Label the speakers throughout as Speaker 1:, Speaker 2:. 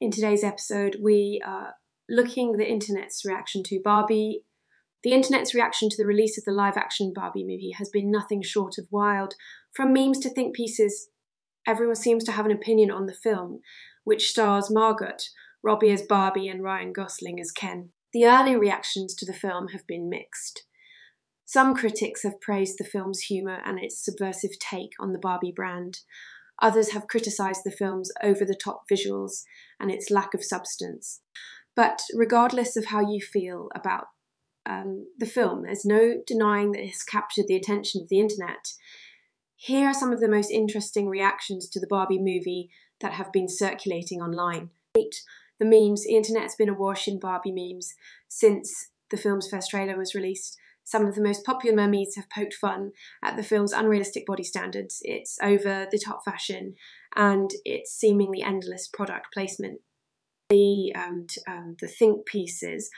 Speaker 1: In today's episode, we are looking the internet's reaction to Barbie. The internet's reaction to the release of the live action Barbie movie has been nothing short of wild. From memes to think pieces, everyone seems to have an opinion on the film, which stars Margot Robbie as Barbie and Ryan Gosling as Ken. The early reactions to the film have been mixed. Some critics have praised the film's humour and its subversive take on the Barbie brand. Others have criticised the film's over the top visuals and its lack of substance. But regardless of how you feel about um, the film, there's no denying that it has captured the attention of the internet. Here are some of the most interesting reactions to the Barbie movie that have been circulating online. The memes, the internet's been awash in Barbie memes since the film's first trailer was released. Some of the most popular memes have poked fun at the film's unrealistic body standards, its over the top fashion, and its seemingly endless product placement. The, and um, the think pieces.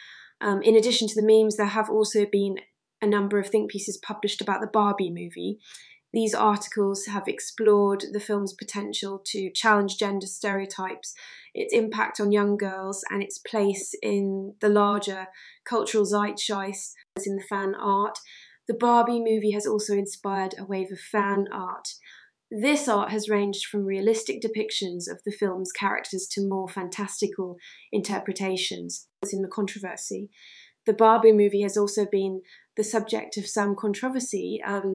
Speaker 1: Um, in addition to the memes, there have also been a number of think pieces published about the Barbie movie. These articles have explored the film's potential to challenge gender stereotypes, its impact on young girls, and its place in the larger cultural zeitgeist as in the fan art. The Barbie movie has also inspired a wave of fan art. This art has ranged from realistic depictions of the film's characters to more fantastical interpretations in the controversy. The Barbie movie has also been the subject of some controversy. Um,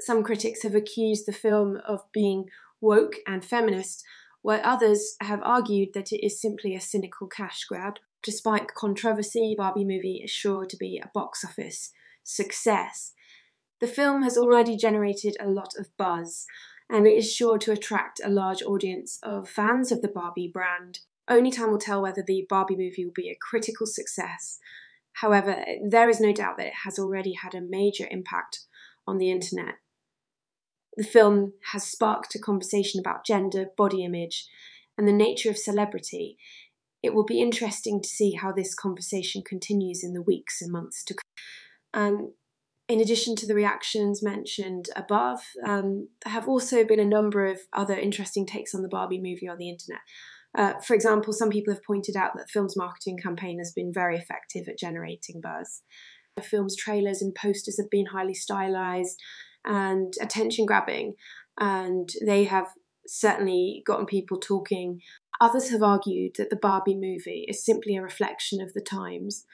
Speaker 1: Some critics have accused the film of being woke and feminist, while others have argued that it is simply a cynical cash grab. Despite controversy, Barbie movie is sure to be a box office success. The film has already generated a lot of buzz, and it is sure to attract a large audience of fans of the Barbie brand. Only time will tell whether the Barbie movie will be a critical success. However, there is no doubt that it has already had a major impact on the internet. The film has sparked a conversation about gender, body image, and the nature of celebrity. it will be interesting to see how this conversation continues in the weeks and months to come. And in addition to the reactions mentioned above, um, there have also been a number of other interesting takes on the Barbie movie on the internet. Uh, for example, some people have pointed out that the film's marketing campaign has been very effective at generating buzz. The film's trailers and posters have been highly stylized and attention grabbing, and they have certainly gotten people talking. Others have argued that the Barbie movie is simply a reflection of the times.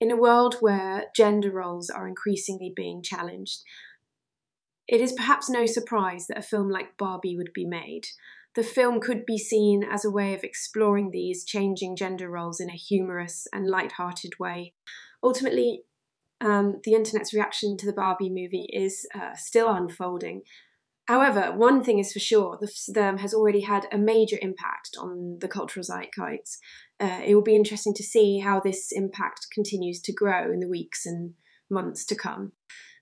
Speaker 1: In a world where gender roles are increasingly being challenged, it is perhaps no surprise that a film like Barbie would be made. The film could be seen as a way of exploring these changing gender roles in a humorous and light-hearted way. Ultimately, um, the internet's reaction to the Barbie movie is uh, still unfolding, However, one thing is for sure, the film has already had a major impact on the cultural zeitgeist. Uh, it will be interesting to see how this impact continues to grow in the weeks and months to come.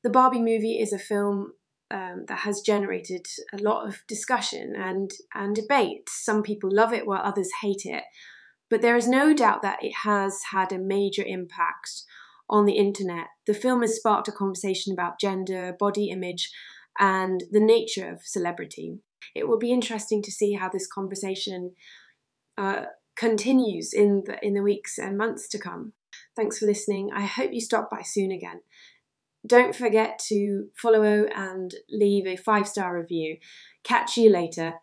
Speaker 1: The Barbie movie is a film um, that has generated a lot of discussion and, and debate. Some people love it while others hate it. But there is no doubt that it has had a major impact on the internet. The film has sparked a conversation about gender, body image, and the nature of celebrity. It will be interesting to see how this conversation uh, continues in the, in the weeks and months to come. Thanks for listening. I hope you stop by soon again. Don't forget to follow and leave a five star review. Catch you later.